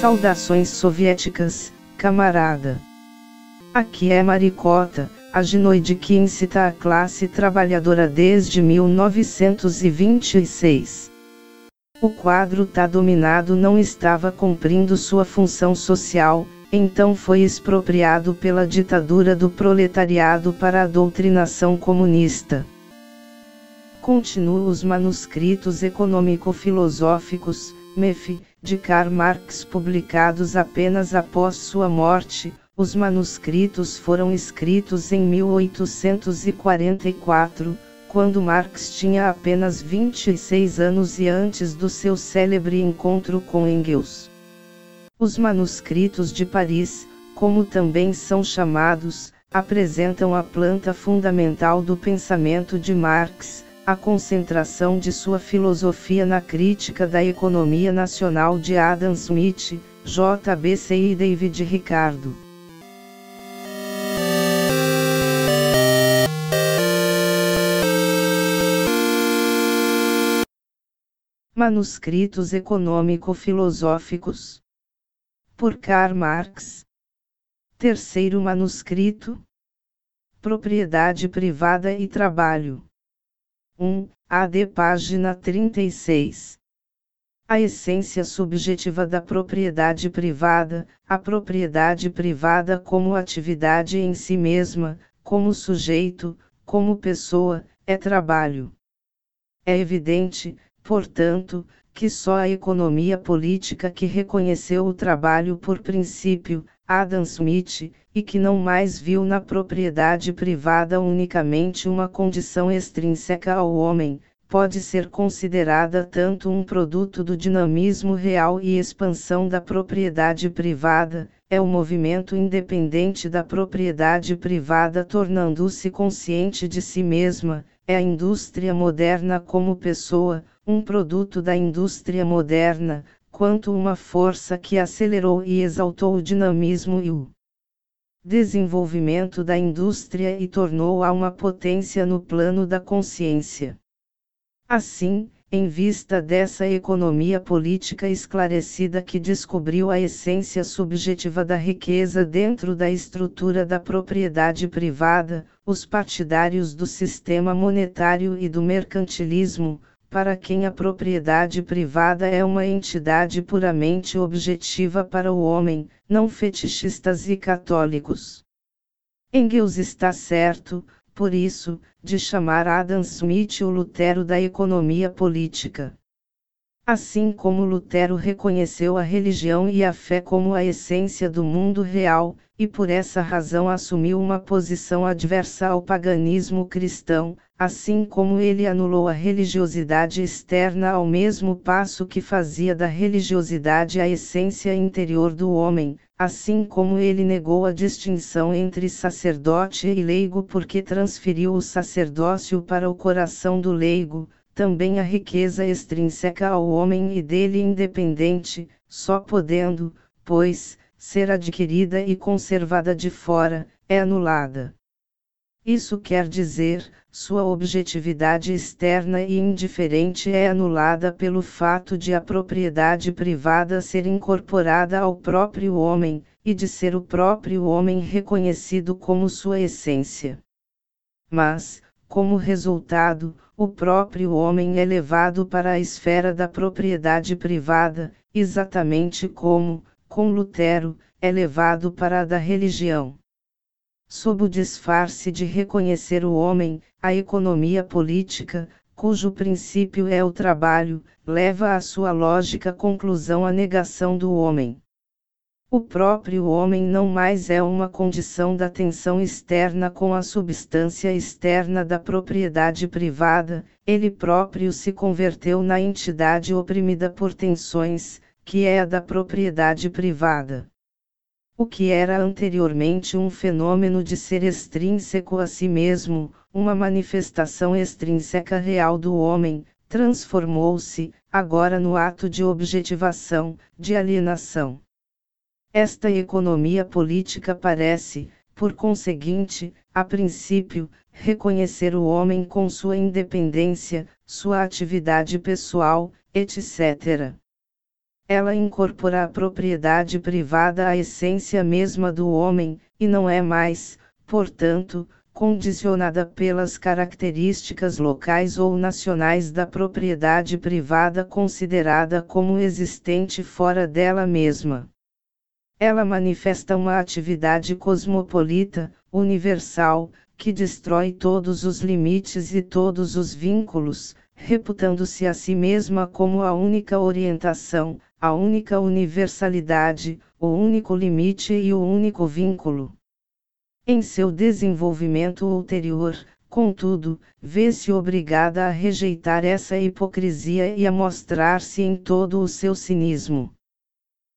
Saudações soviéticas, camarada. Aqui é Maricota, a ginoide que incita a classe trabalhadora desde 1926. O quadro tá dominado não estava cumprindo sua função social, então foi expropriado pela ditadura do proletariado para a doutrinação comunista. Continuam os manuscritos econômico-filosóficos, MEF, de Karl Marx publicados apenas após sua morte, os manuscritos foram escritos em 1844, quando Marx tinha apenas 26 anos e antes do seu célebre encontro com Engels. Os manuscritos de Paris, como também são chamados, apresentam a planta fundamental do pensamento de Marx, a concentração de sua filosofia na crítica da economia nacional de Adam Smith, J.B.C. e David Ricardo. Manuscritos econômico-filosóficos por Karl Marx. Terceiro manuscrito: Propriedade privada e trabalho. 1, AD página 36. A essência subjetiva da propriedade privada, a propriedade privada como atividade em si mesma, como sujeito, como pessoa, é trabalho. É evidente, portanto, que só a economia política que reconheceu o trabalho por princípio, Adam Smith, e que não mais viu na propriedade privada unicamente uma condição extrínseca ao homem, pode ser considerada tanto um produto do dinamismo real e expansão da propriedade privada, é o movimento independente da propriedade privada tornando-se consciente de si mesma, é a indústria moderna como pessoa, um produto da indústria moderna, quanto uma força que acelerou e exaltou o dinamismo e o desenvolvimento da indústria e tornou-a uma potência no plano da consciência. Assim, em vista dessa economia política esclarecida que descobriu a essência subjetiva da riqueza dentro da estrutura da propriedade privada, os partidários do sistema monetário e do mercantilismo, para quem a propriedade privada é uma entidade puramente objetiva para o homem, não fetichistas e católicos. Engels está certo, por isso, de chamar Adam Smith o Lutero da economia política. Assim como Lutero reconheceu a religião e a fé como a essência do mundo real, e por essa razão assumiu uma posição adversa ao paganismo cristão, assim como ele anulou a religiosidade externa ao mesmo passo que fazia da religiosidade a essência interior do homem, assim como ele negou a distinção entre sacerdote e leigo porque transferiu o sacerdócio para o coração do leigo, também a riqueza extrínseca ao homem e dele independente, só podendo, pois, ser adquirida e conservada de fora, é anulada. Isso quer dizer, sua objetividade externa e indiferente é anulada pelo fato de a propriedade privada ser incorporada ao próprio homem, e de ser o próprio homem reconhecido como sua essência. Mas, como resultado, o próprio homem é levado para a esfera da propriedade privada, exatamente como, com Lutero, é levado para a da religião. Sob o disfarce de reconhecer o homem, a economia política, cujo princípio é o trabalho, leva à sua lógica conclusão a negação do homem. O próprio homem não mais é uma condição da tensão externa com a substância externa da propriedade privada, ele próprio se converteu na entidade oprimida por tensões, que é a da propriedade privada. O que era anteriormente um fenômeno de ser extrínseco a si mesmo, uma manifestação extrínseca real do homem, transformou-se, agora no ato de objetivação, de alienação. Esta economia política parece, por conseguinte, a princípio, reconhecer o homem com sua independência, sua atividade pessoal, etc. ela incorpora a propriedade privada à essência mesma do homem, e não é mais, portanto, condicionada pelas características locais ou nacionais da propriedade privada considerada como existente fora dela mesma. Ela manifesta uma atividade cosmopolita, universal, que destrói todos os limites e todos os vínculos, reputando-se a si mesma como a única orientação, a única universalidade, o único limite e o único vínculo. Em seu desenvolvimento ulterior, contudo, vê-se obrigada a rejeitar essa hipocrisia e a mostrar-se em todo o seu cinismo.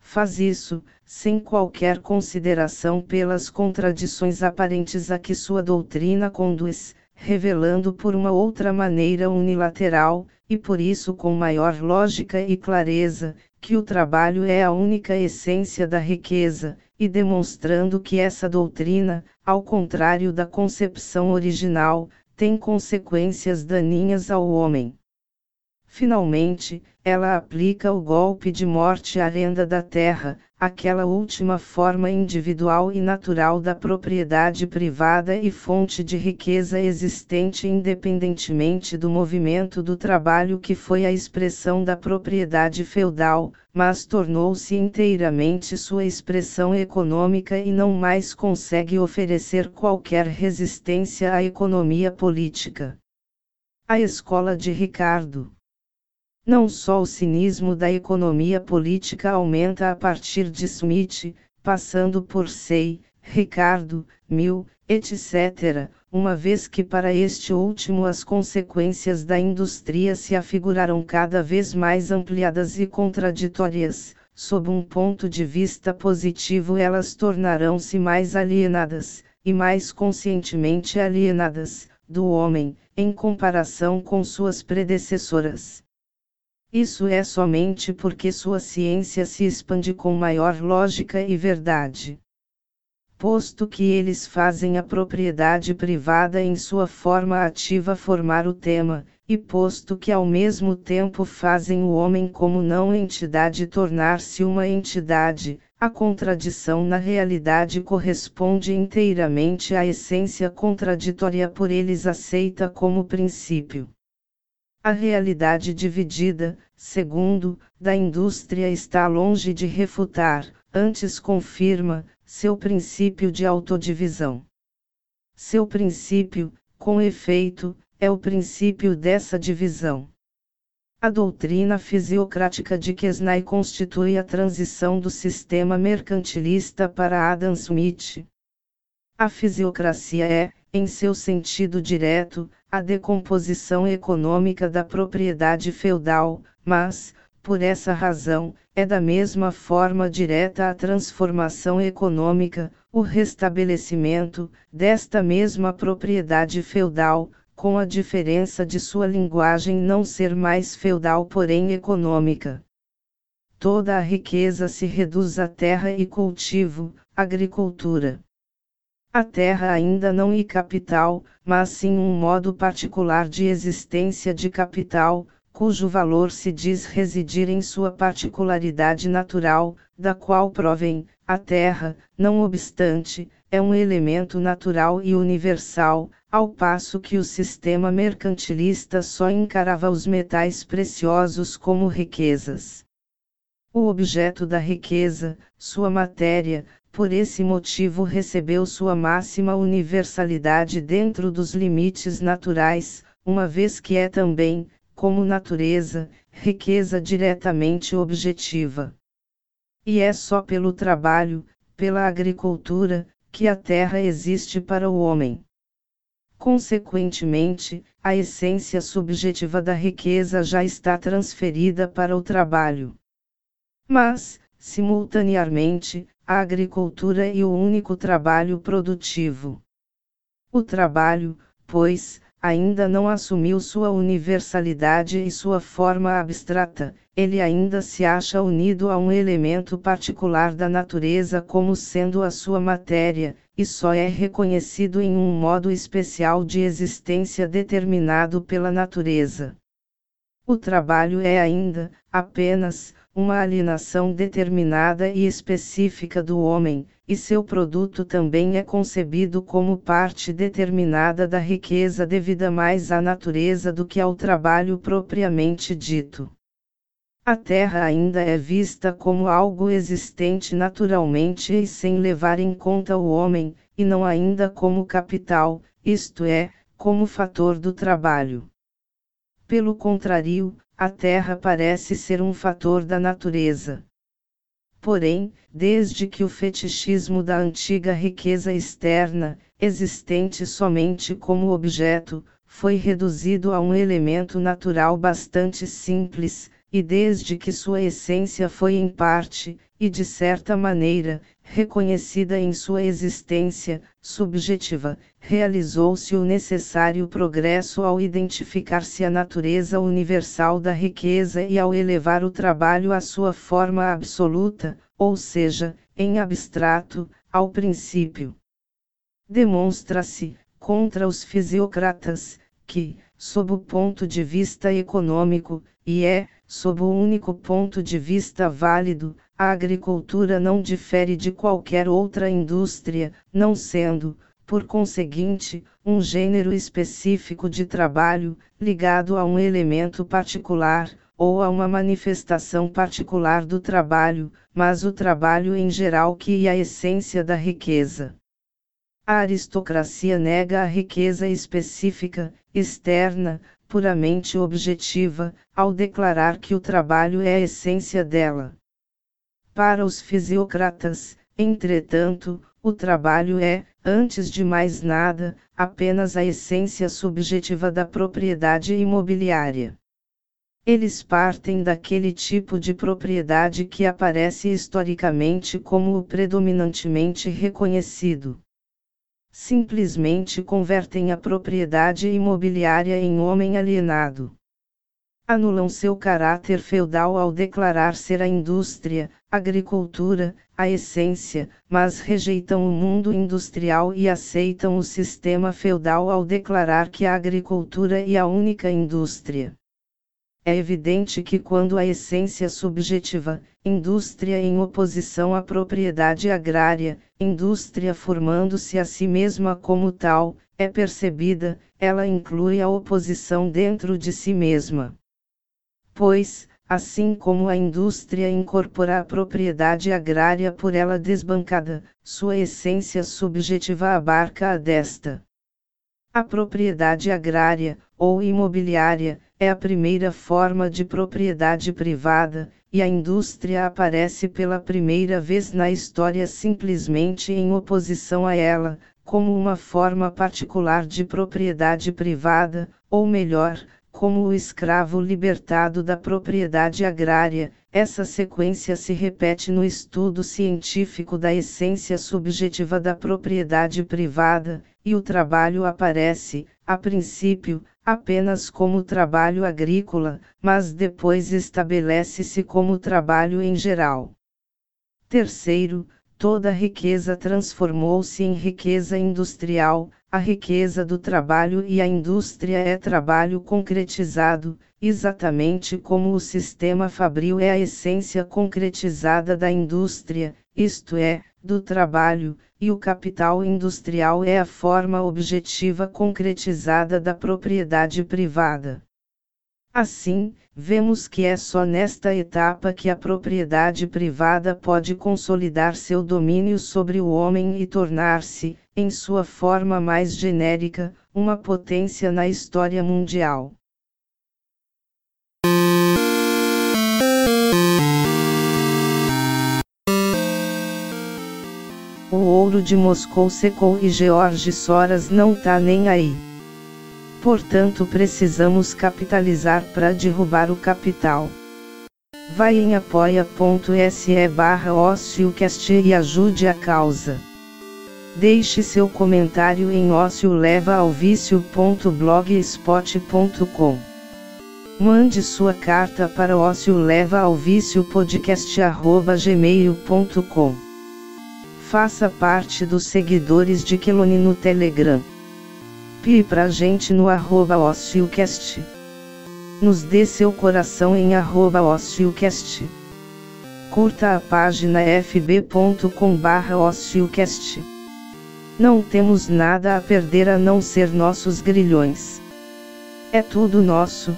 Faz isso, sem qualquer consideração pelas contradições aparentes a que sua doutrina conduz, revelando por uma outra maneira unilateral, e por isso com maior lógica e clareza, que o trabalho é a única essência da riqueza, e demonstrando que essa doutrina, ao contrário da concepção original, tem consequências daninhas ao homem. Finalmente, ela aplica o golpe de morte à renda da terra, aquela última forma individual e natural da propriedade privada e fonte de riqueza existente independentemente do movimento do trabalho que foi a expressão da propriedade feudal, mas tornou-se inteiramente sua expressão econômica e não mais consegue oferecer qualquer resistência à economia política. A escola de Ricardo não só o cinismo da economia política aumenta a partir de Smith, passando por Say, Ricardo, Mill, etc., uma vez que para este último as consequências da indústria se afiguraram cada vez mais ampliadas e contraditórias, sob um ponto de vista positivo elas tornarão-se mais alienadas, e mais conscientemente alienadas, do homem, em comparação com suas predecessoras. Isso é somente porque sua ciência se expande com maior lógica e verdade. Posto que eles fazem a propriedade privada em sua forma ativa formar o tema, e posto que ao mesmo tempo fazem o homem como não entidade tornar-se uma entidade, a contradição na realidade corresponde inteiramente à essência contraditória por eles aceita como princípio. A realidade dividida, segundo, da indústria está longe de refutar, antes confirma, seu princípio de autodivisão. Seu princípio, com efeito, é o princípio dessa divisão. A doutrina fisiocrática de Kesnay constitui a transição do sistema mercantilista para Adam Smith. A fisiocracia é, em seu sentido direto, a decomposição econômica da propriedade feudal, mas, por essa razão, é da mesma forma direta a transformação econômica, o restabelecimento, desta mesma propriedade feudal, com a diferença de sua linguagem não ser mais feudal porém econômica. Toda a riqueza se reduz à terra e cultivo, agricultura. A terra ainda não é capital, mas sim um modo particular de existência de capital, cujo valor se diz residir em sua particularidade natural, da qual provém, a terra, não obstante, é um elemento natural e universal, ao passo que o sistema mercantilista só encarava os metais preciosos como riquezas. O objeto da riqueza, sua matéria, por esse motivo recebeu sua máxima universalidade dentro dos limites naturais, uma vez que é também, como natureza, riqueza diretamente objetiva. E é só pelo trabalho, pela agricultura, que a terra existe para o homem. Consequentemente, a essência subjetiva da riqueza já está transferida para o trabalho. Mas, simultaneamente, a agricultura e o único trabalho produtivo. O trabalho, pois, ainda não assumiu sua universalidade e sua forma abstrata, ele ainda se acha unido a um elemento particular da natureza como sendo a sua matéria, e só é reconhecido em um modo especial de existência determinado pela natureza. O trabalho é ainda, apenas, uma alienação determinada e específica do homem, e seu produto também é concebido como parte determinada da riqueza devida mais à natureza do que ao trabalho propriamente dito. A Terra ainda é vista como algo existente naturalmente e sem levar em conta o homem, e não ainda como capital, isto é, como fator do trabalho. Pelo contrário, a Terra parece ser um fator da natureza. Porém, desde que o fetichismo da antiga riqueza externa, existente somente como objeto, foi reduzido a um elemento natural bastante simples, e desde que sua essência foi em parte, e de certa maneira, reconhecida em sua existência subjetiva, realizou-se o necessário progresso ao identificar-se a natureza universal da riqueza e ao elevar o trabalho à sua forma absoluta, ou seja, em abstrato, ao princípio. Demonstra-se, contra os fisiocratas, que, sob o ponto de vista econômico, e é, sob o único ponto de vista válido, a agricultura não difere de qualquer outra indústria, não sendo, por conseguinte, um gênero específico de trabalho, ligado a um elemento particular, ou a uma manifestação particular do trabalho, mas o trabalho em geral que é a essência da riqueza. A aristocracia nega a riqueza específica, externa, puramente objetiva, ao declarar que o trabalho é a essência dela. Para os fisiocratas, entretanto, o trabalho é, antes de mais nada, apenas a essência subjetiva da propriedade imobiliária. Eles partem daquele tipo de propriedade que aparece historicamente como o predominantemente reconhecido simplesmente convertem a propriedade imobiliária em homem alienado. Anulam seu caráter feudal ao declarar ser a indústria, agricultura, a essência, mas rejeitam o mundo industrial e aceitam o sistema feudal ao declarar que a agricultura é a única indústria. É evidente que quando a essência subjetiva, indústria em oposição à propriedade agrária, indústria formando-se a si mesma como tal, é percebida, ela inclui a oposição dentro de si mesma. Pois, assim como a indústria incorpora a propriedade agrária por ela desbancada, sua essência subjetiva abarca a desta. A propriedade agrária, ou imobiliária, é a primeira forma de propriedade privada, e a indústria aparece pela primeira vez na história simplesmente em oposição a ela, como uma forma particular de propriedade privada, ou melhor, como o escravo libertado da propriedade agrária, essa sequência se repete no estudo científico da essência subjetiva da propriedade privada, e o trabalho aparece, a princípio, apenas como trabalho agrícola, mas depois estabelece-se como trabalho em geral. Terceiro, toda riqueza transformou-se em riqueza industrial, a riqueza do trabalho e a indústria é trabalho concretizado, exatamente como o sistema fabril é a essência concretizada da indústria, isto é, do trabalho, e o capital industrial é a forma objetiva concretizada da propriedade privada. Assim, vemos que é só nesta etapa que a propriedade privada pode consolidar seu domínio sobre o homem e tornar-se, em sua forma mais genérica, uma potência na história mundial. O ouro de Moscou secou e George Soras não tá nem aí. Portanto, precisamos capitalizar para derrubar o capital. Vai em apoia.se barra e ajude a causa. Deixe seu comentário em ociolevaalvicio.blogspot.com. Mande sua carta para ociolevaalviciopodcast.gmail.com Faça parte dos seguidores de Kelone no Telegram. Pie pra gente no arroba OcioCast. Nos dê seu coração em arroba Ociocast. Curta a página fb.com barra Ociocast. Não temos nada a perder a não ser nossos grilhões. É tudo nosso.